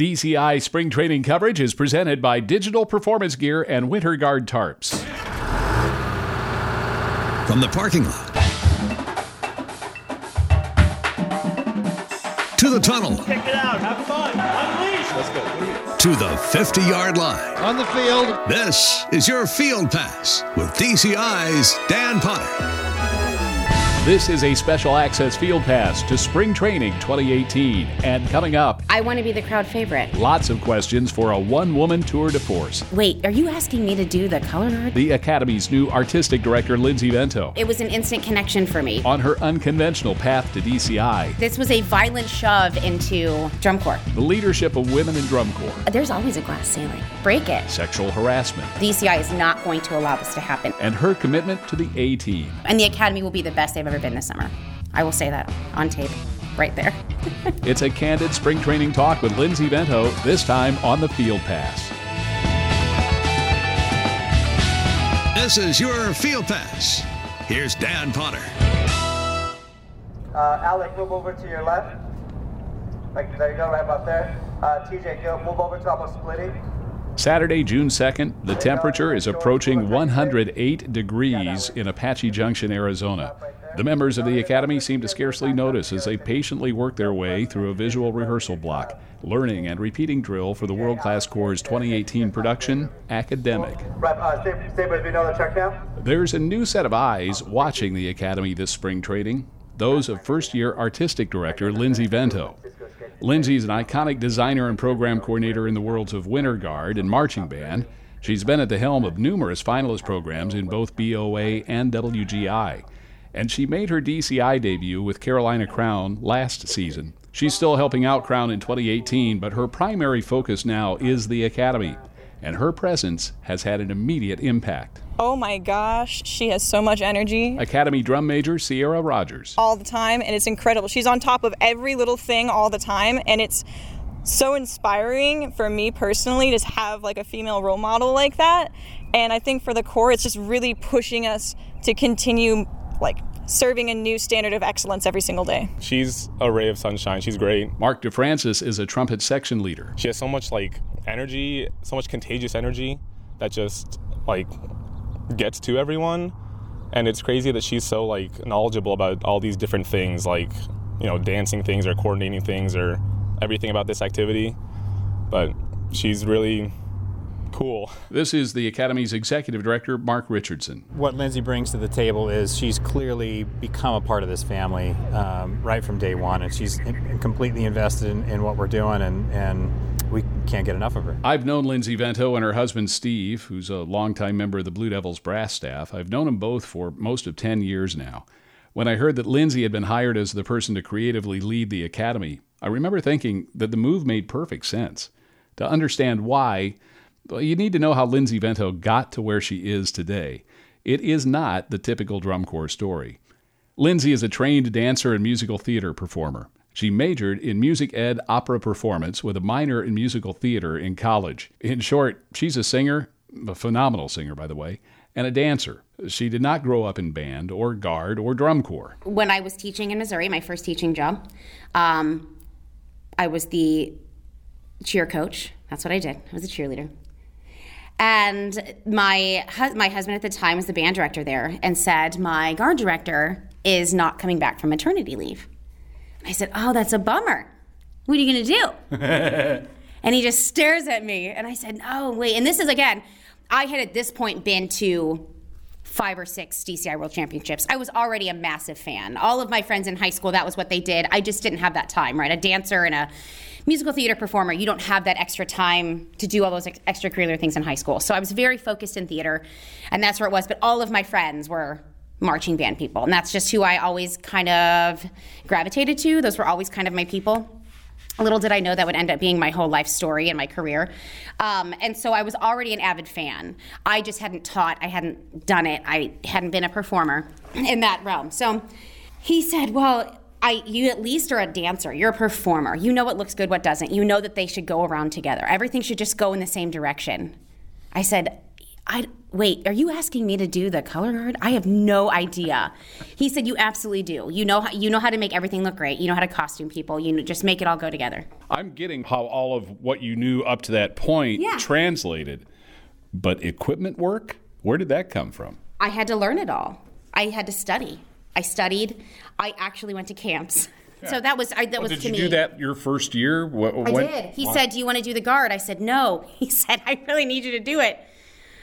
DCI spring training coverage is presented by Digital Performance Gear and Winter Guard Tarps. From the parking lot to the tunnel Check it out. Have fun. Unleash. Let's go. to the 50 yard line. On the field, This is your Field Pass with DCI's Dan Potter. This is a special access field pass to spring training 2018. And coming up, I want to be the crowd favorite. lots of questions for a one woman tour de force. Wait, are you asking me to do the color guard? The Academy's new artistic director, Lindsay Vento, It was an instant connection for me. on her unconventional path to DCI, This was a violent shove into drum corps. the leadership of women in drum corps, There's always a glass ceiling. Break it. sexual harassment, DCI is not going to allow this to happen. and her commitment to the A team. And the Academy will be the best they've ever been this summer. I will say that on tape, right there. It's a candid spring training talk with Lindsay Vento, this time on the field pass. This is your Field Pass. Here's Dan Potter. Uh, Alec, move over to your left. Like, there you go, right about there. Uh, TJ, go, move over to almost splitting. Saturday, June 2nd, the temperature is approaching 108 degrees in Apache Junction, Arizona. The members of the Academy seem to scarcely notice as they patiently work their way through a visual rehearsal block, learning and repeating drill for the World Class Corps' 2018 production, Academic. Uh, Sab- Sabres, we know the check now? There's a new set of eyes watching the Academy this spring training, those of first year artistic director Lindsay Vento. Lindsay is an iconic designer and program coordinator in the worlds of Winter Guard and Marching Band. She's been at the helm of numerous finalist programs in both BOA and WGI. And she made her DCI debut with Carolina Crown last season. She's still helping out Crown in 2018, but her primary focus now is the Academy. And her presence has had an immediate impact. Oh my gosh, she has so much energy Academy drum major Sierra Rogers. all the time, and it's incredible. She's on top of every little thing all the time, and it's so inspiring for me personally to have like a female role model like that. And I think for the corps, it's just really pushing us to continue like serving a new standard of excellence every single day. She's a ray of sunshine. She's great. Mark DeFrancis is a trumpet section leader. She has so much like energy, so much contagious energy that just like gets to everyone. And it's crazy that she's so like knowledgeable about all these different things, like you know, dancing things or coordinating things or everything about this activity. But she's really cool. This is the Academy's executive director, Mark Richardson. what Lindsay brings to the table is she's clearly become a part of this family um, right from day one, and she's in- completely invested in, in what we're doing, and, and we can't get enough of her. I've known Lindsay Vento and her husband Steve, who's a longtime member of the Blue Devils brass staff. I've known them both for most of 10 years now. When I heard that Lindsay had been hired as the person to creatively lead the Academy, I remember thinking that the move made perfect sense. To understand why, well, you need to know how Lindsay Vento got to where she is today. It is not the typical drum corps story. Lindsay is a trained dancer and musical theater performer. She majored in music ed opera performance with a minor in musical theater in college. In short, she's a singer, a phenomenal singer, by the way, and a dancer. She did not grow up in band or guard or drum corps. When I was teaching in Missouri, my first teaching job, um, I was the cheer coach. That's what I did. I was a cheerleader. And my my husband at the time was the band director there, and said my guard director is not coming back from maternity leave. And I said, "Oh, that's a bummer. What are you gonna do?" and he just stares at me, and I said, "No, wait." And this is again, I had at this point been to five or six DCI World Championships. I was already a massive fan. All of my friends in high school, that was what they did. I just didn't have that time, right? A dancer and a musical theater performer, you don't have that extra time to do all those ex- extracurricular things in high school. So I was very focused in theater, and that's where it was. But all of my friends were marching band people, and that's just who I always kind of gravitated to. Those were always kind of my people. Little did I know that would end up being my whole life story and my career. Um, and so I was already an avid fan. I just hadn't taught, I hadn't done it, I hadn't been a performer in that realm. So he said, Well, I, you at least are a dancer. You're a performer. You know what looks good, what doesn't. You know that they should go around together. Everything should just go in the same direction. I said, I wait, are you asking me to do the color guard? I have no idea. He said, you absolutely do. You know, how, you know how to make everything look great. You know how to costume people. You know, just make it all go together. I'm getting how all of what you knew up to that point Yeah. translated. But equipment work, where did that come from? I had to learn it all. I had to study. I studied. I actually went to camps. So that was I, that oh, was did to you me. do that your first year? What, I did. He said, "Do you want to do the guard?" I said, "No." He said, "I really need you to do it."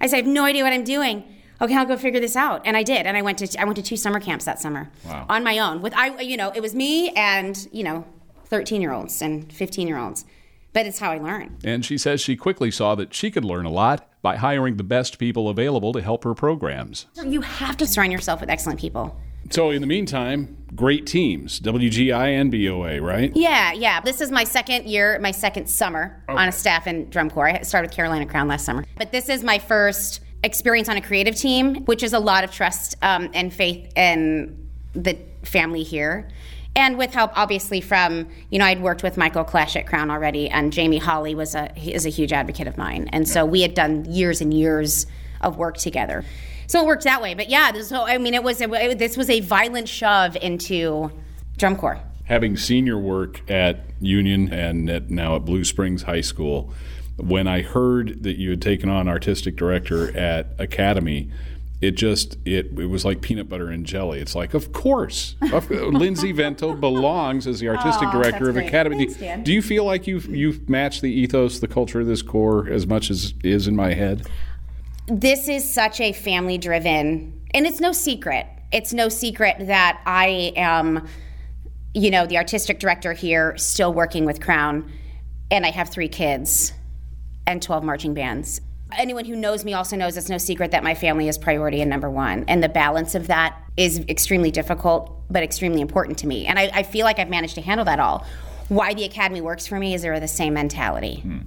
I said, "I have no idea what I'm doing." Okay, I'll go figure this out, and I did. And I went to I went to two summer camps that summer Wow. on my own. With I, you know, it was me and you know, thirteen year olds and fifteen year olds. But it's how I learned. And she says she quickly saw that she could learn a lot by hiring the best people available to help her programs. You have to surround yourself with excellent people. So, in the meantime, great teams, WGI and BOA, right? Yeah, yeah. This is my second year, my second summer on a staff in drum corps. I started with Carolina Crown last summer, but this is my first experience on a creative team, which is a lot of trust um, and faith in the family here. And with help, obviously, from you know, I'd worked with Michael Klesch at Crown already, and Jamie Holly was a he is a huge advocate of mine, and so we had done years and years of work together. So it worked that way. But yeah, this, so I mean, it was a, it- this was a violent shove into drum corps. Having seen your work at Union and at, now at Blue Springs High School, when I heard that you had taken on artistic director at Academy, it just it it was like peanut butter and jelly. It's like, of course, of, Lindsay Vento belongs as the artistic Aw, director of great. Academy. Thanks. Do you feel like you've you've matched the ethos, the culture of this corps as much as is in my head? This is such a family driven and it's no secret. It's no secret that i am you know the artistic director here still working with crown and i have three kids and 12 marching bands. Anyone who knows me also knows it's no secret that my family is priority and number one and the balance of that is extremely difficult but extremely important to me and i, I feel like i've managed to handle that all. Why the academy works for me is they're the same mentality hmm.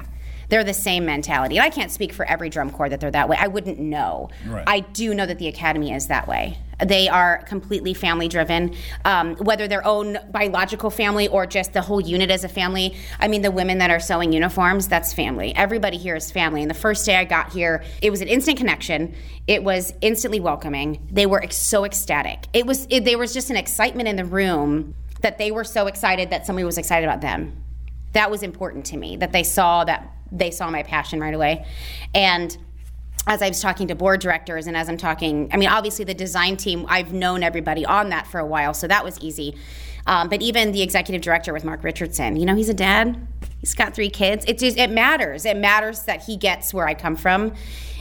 They're the same mentality. And I can't speak for every drum corps that they're that way. I wouldn't know. Right. I do know that the academy is that way. They are completely family driven, um, whether their own biological family or just the whole unit as a family. I mean, the women that are sewing uniforms, that's family. Everybody here is family. And the first day I got here, it was an instant connection. It was instantly welcoming. They were ex- so ecstatic. It was, it, there was just an excitement in the room that they were so excited that somebody was excited about them that was important to me that they saw that they saw my passion right away. And as i was talking to board directors and as i'm talking i mean obviously the design team i've known everybody on that for a while so that was easy. Um, but even the executive director with mark richardson you know he's a dad he's got three kids. It just it matters. It matters that he gets where i come from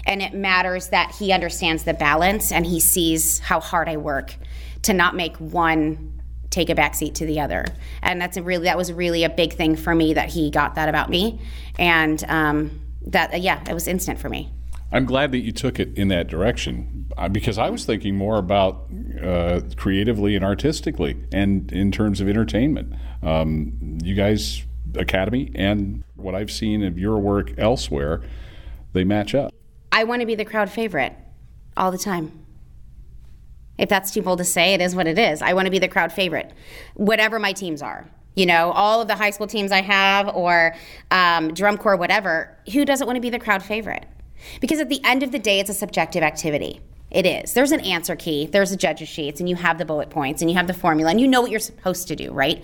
and it matters that he understands the balance and he sees how hard i work to not make one take a backseat to the other and that's a really that was really a big thing for me that he got that about me and um, that uh, yeah it was instant for me I'm glad that you took it in that direction uh, because I was thinking more about uh, creatively and artistically and in terms of entertainment. Um, you guys, Academy, and what I've seen of your work elsewhere, they match up. i want to be the crowd favorite all the time if that's too bold to say it is what it is. I want to be the crowd favorite whatever my teams are you know? All of the high school teams i have or um, drum corps whatever who doesn't want to be the crowd favorite? Because at the end of the day it's a subjective activity. It is. There's an answer key there's a judge's sheets and you have the bullet points and you have the formula and you know what you're supposed to do right?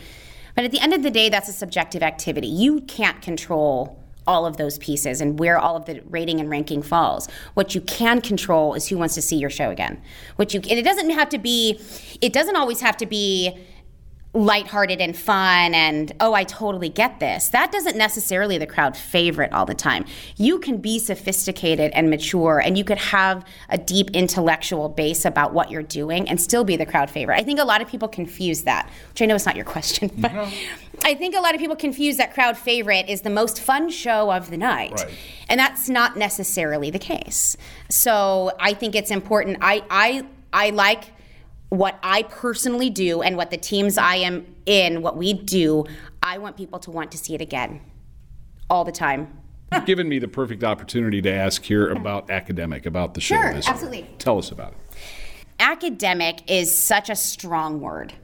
But at the end of the day that's a subjective activity. You can't control all of those pieces and where all of the rating and ranking falls. What you can control is who wants to see your show again. What you and it doesn't have to be it doesn't always have to be lighthearted and fun and oh I totally get this. That doesn't necessarily the crowd favorite all the time. You can be sophisticated and mature and you could have a deep intellectual base about what you're doing and still be the crowd favorite. I think a lot of people confuse that, which I know is not your question, but I think a lot of people confuse that crowd favorite is the most fun show of the night. Right. And that's not necessarily the case. So I think it's important. I I I like what I personally do and what the teams I am in, what we do, I want people to want to see it again. All the time. You've given me the perfect opportunity to ask here about academic, about the show. Sure, this year. absolutely. Tell us about it. academic is such a strong word.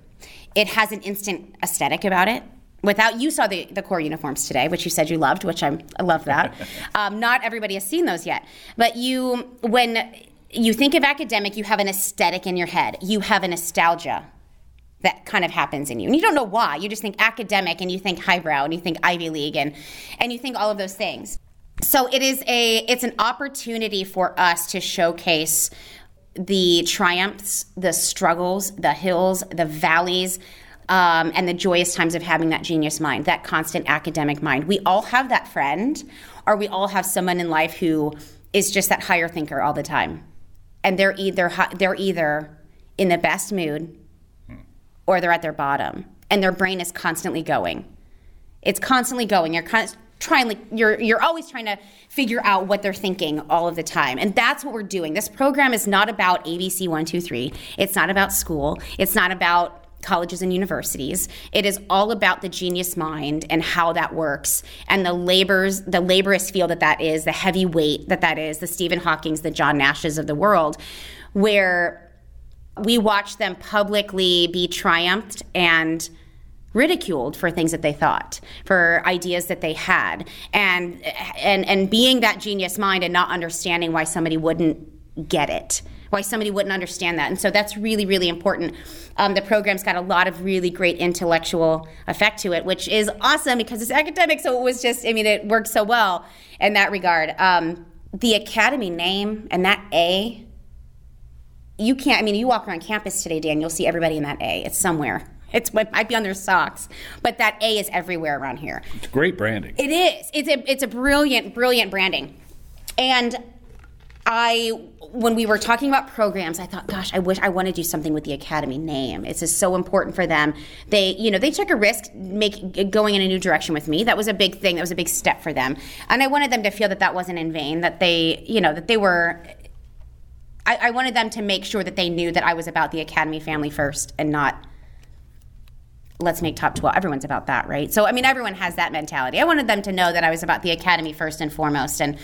It has an instant aesthetic about it. without you saw the, the corps uniforms today which you said you loved which I'm, i love that um, not everybody has seen those yet but you when you think of academic you have an aesthetic in your head. You have a nostalgia that kind of happens in you. And you don't know why. You just think academic and you think highbrow and you think ivy league and and you think all of those things. So it is a it's an opportunity for us to showcase the triumphs the struggles the hills the valleys um, and the joyous times of having that genius mind, that constant academic mind. We all have that friend, or we all have someone in life who is just that higher thinker all the time, and they're either they're either in the best mood, or they're at their bottom, and their brain is constantly going. It's constantly going. You're con- trying like you're you're always trying to figure out what they're thinking all of the time and that's what we're doing this program is not about abc 123 it's not about school it's not about colleges and universities. It is all about the genius mind and how that works and the labors, the laborious field that that is, the heavy weight that that is, the Stephen Hawkings, the John Nashes of the world, where we watch them publicly be triumphed and ridiculed for things that they thought for ideas that they had and and and being that genius mind and not understanding why somebody wouldn't get it why somebody wouldn't understand that. And so that's really, really important. Um, the program's got a lot of really great intellectual effect to it, which is awesome because it's academic. So it was just, I mean, it worked so well in that regard. Um, the academy name and that A, you can't, I mean, you walk around campus today, Dan, you'll see everybody in that A. It's somewhere. It's it might be on their socks, but that A is everywhere around here. It's great branding. It is. It's a it's a brilliant, brilliant branding. And I, when we were talking about programs, I thought, gosh, I wish I want to do something with the academy name. It's just so important for them. They, you know, they took a risk make going in a new direction with me. That was a big thing. That was a big step for them, and I wanted them to feel that that wasn't in vain. That they, you know, that they were. I, I wanted them to make sure that they knew that I was about the academy family first, and not let's make top 12 everyone's about that right so i mean everyone has that mentality i wanted them to know that i was about the academy first and foremost and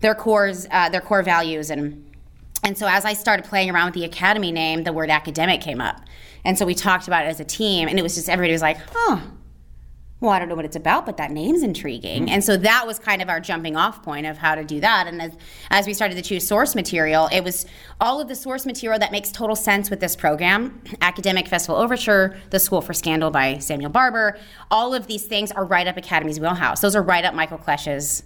their cores, uh, their core values, and and so as I started playing around with the academy name, the word academic came up, and so we talked about it as a team, and it was just everybody was like, "Huh." Well, I don't know what it's about, but that name's intriguing. Mm-hmm. And so that was kind of our jumping off point of how to do that. And as, as we started to choose source material, it was all of the source material that makes total sense with this program Academic Festival Overture, The School for Scandal by Samuel Barber. All of these things are right up Academy's wheelhouse. Those are right up Michael Klesch's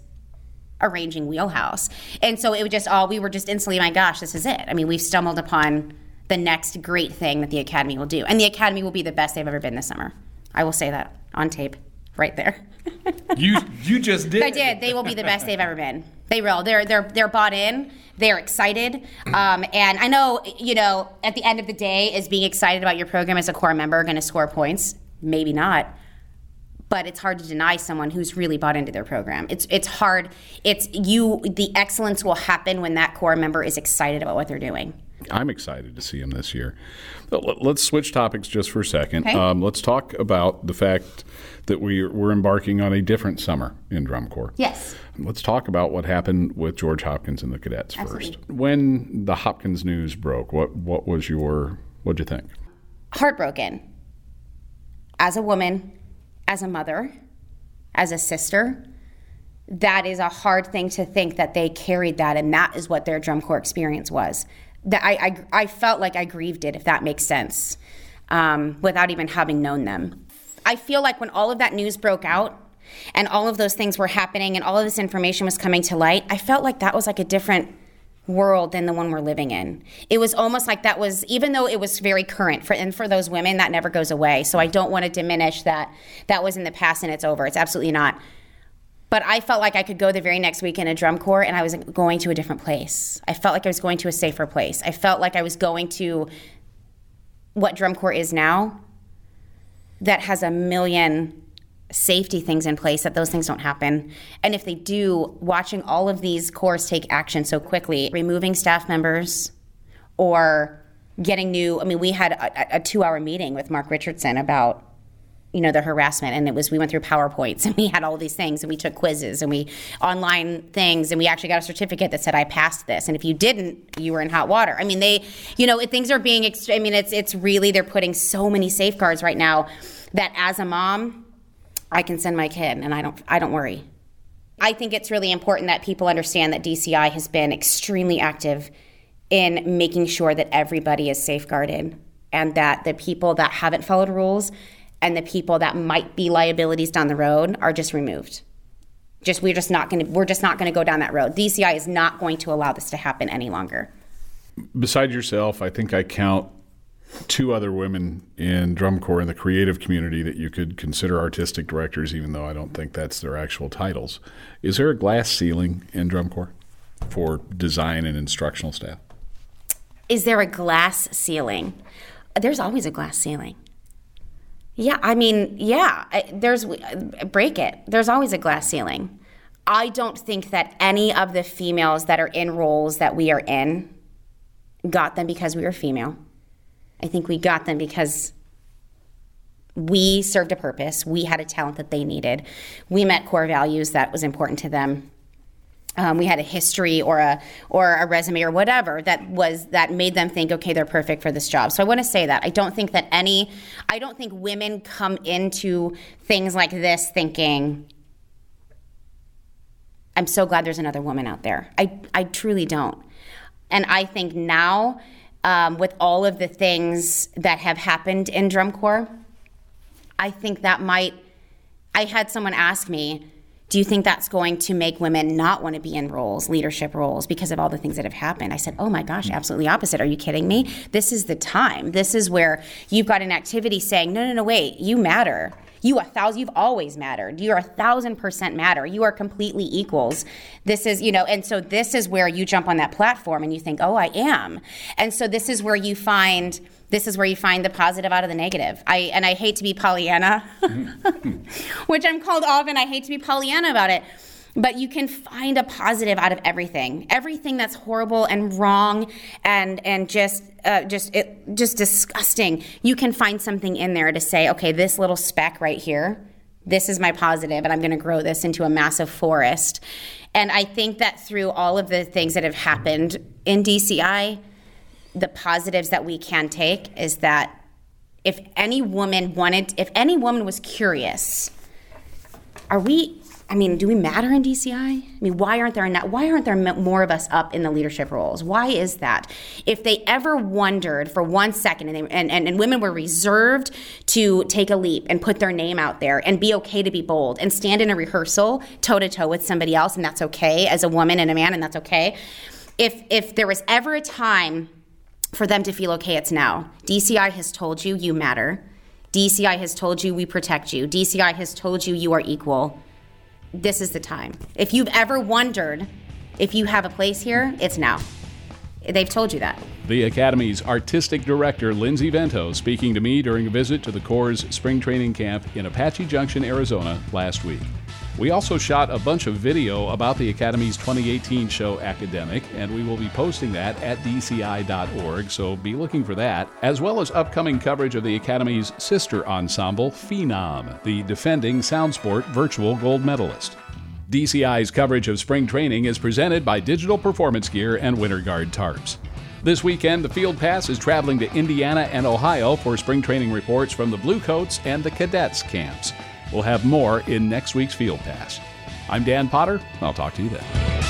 arranging wheelhouse. And so it was just all, we were just instantly, my gosh, this is it. I mean, we've stumbled upon the next great thing that the Academy will do. And the Academy will be the best they've ever been this summer. I will say that on tape right there. you you just did. I did. They will be the best they've ever been. They will. They're they're they're bought in. They're excited. Um, and I know you know at the end of the day, is being excited about your program as a corps member going to score points? Maybe not but it's hard to deny someone who's really bought into their program. It's it's hard. It's you. The excellence will happen when that corps member is excited about what they're doing. I'm excited to see him this year. Let's switch topics just for a second. Okay. Um, let's talk about the fact that we, we're embarking on a different summer in drum corps. Yes. Let's talk about what happened with George Hopkins and the cadets Absolutely. first. When the Hopkins news broke, what what was your what'd you think? Heartbroken. As a woman, as a mother, as a sister, that is a hard thing to think that they carried that and that is what their drum corps experience was. That I, I, I felt like I grieved it, if that makes sense, um, without even having known them. I feel like when all of that news broke out and all of those things were happening and all of this information was coming to light, I felt like that was like a different world than the one we're living in. It was almost like that was even though it was very current for and for those women that never goes away. So I don't want to diminish that that was in the past and it's over. It's absolutely not. But I felt like I could go the very next week in a drum corps and I was going to a different place. I felt like I was going to a safer place. I felt like I was going to what drum corps is now that has a million safety things in place that those things don't happen. And if they do, watching all of these corps take action so quickly, removing staff members or getting new. I mean, we had a, a two hour meeting with Mark Richardson about you know the harassment and it was we went through powerpoints and we had all these things and we took quizzes and we online things and we actually got a certificate that said i passed this and if you didn't you were in hot water i mean they you know things are being i mean it's it's really they're putting so many safeguards right now that as a mom I can send my kid and I don't I don't worry. I think it's really important that people understand that DCI has been extremely active in making sure that everybody is safeguarded and that the people that haven't followed rules and the people that might be liabilities down the road are just removed. Just we're just not going to we're just not going to go down that road. DCI is not going to allow this to happen any longer. Besides yourself, I think I count two other women in drum corps in the creative community that you could consider artistic directors, even though I don't think that's their actual titles. Is there a glass ceiling in drum corps for design and instructional staff? Is there a glass ceiling? There's always a glass ceiling. Yeah, I mean, yeah, there's break it. There's always a glass ceiling. I don't think that any of the females that are in roles that we are in got them because we were female. I think we got them because we served a purpose. We had a talent that they needed. We met core values that was important to them. Um, we had a history or a or a resume or whatever that was that made them think, okay, they're perfect for this job. So I want to say that I don't think that any, I don't think women come into things like this thinking, I'm so glad there's another woman out there. I I truly don't, and I think now um, with all of the things that have happened in drum corps, I think that might. I had someone ask me, do you think that's going to make women not want to be in roles, leadership roles, because of all the things that have happened? I said, oh my gosh, hmm. absolutely opposite. Are you kidding me? This is the time. This is where you've got an activity saying, no, no, no, wait, you matter. You a thousand, you've always mattered. You're a thousand percent matter. You are completely equals. This is, you know, and so this is where you jump on that platform and you think, oh, I am. And so this is where you find this is where you find the positive out of the negative. I and I hate to be Pollyanna, which I'm called often. I hate to be Pollyanna about it but you can find a positive out of everything everything that's horrible and wrong and and just uh, just it, just disgusting you can find something in there to say okay this little speck right here this is my positive and i'm going to grow this into a massive forest and i think that through all of the things that have happened in dci the positives that we can take is that if any woman wanted if any woman was curious are we I mean, do we matter in DCI? I mean, why aren't there why aren't there more of us up in the leadership roles? Why is that? If they ever wondered for one second, and, they, and, and, and women were reserved to take a leap and put their name out there and be okay to be bold and stand in a rehearsal toe to toe with somebody else, and that's okay as a woman and a man, and that's okay. If if there was ever a time for them to feel okay, it's now. DCI has told you you matter. DCI has told you we protect you. DCI has told you you are equal this is the time. If you've ever wondered if you have a place here, it's now. They've told you that. The Academy's artistic director, Lindsay Vento, speaking to me during a visit to the Corps' spring training camp in Apache Junction, Arizona last week. We also shot a bunch of video about the Academy's 2018 show Academic, and we will be posting that at dci.org, so be looking for that, as well as upcoming coverage of the Academy's sister ensemble, Phenom, the defending Soundsport virtual gold medalist. DCI's coverage of spring training is presented by Digital Performance Gear and Winter Guard Tarps. This weekend, the Field Pass is traveling to Indiana and Ohio for spring training reports from the Bluecoats and the Cadets camps. We'll have more in next week's Field Pass. I'm Dan Potter. I'll talk to you then.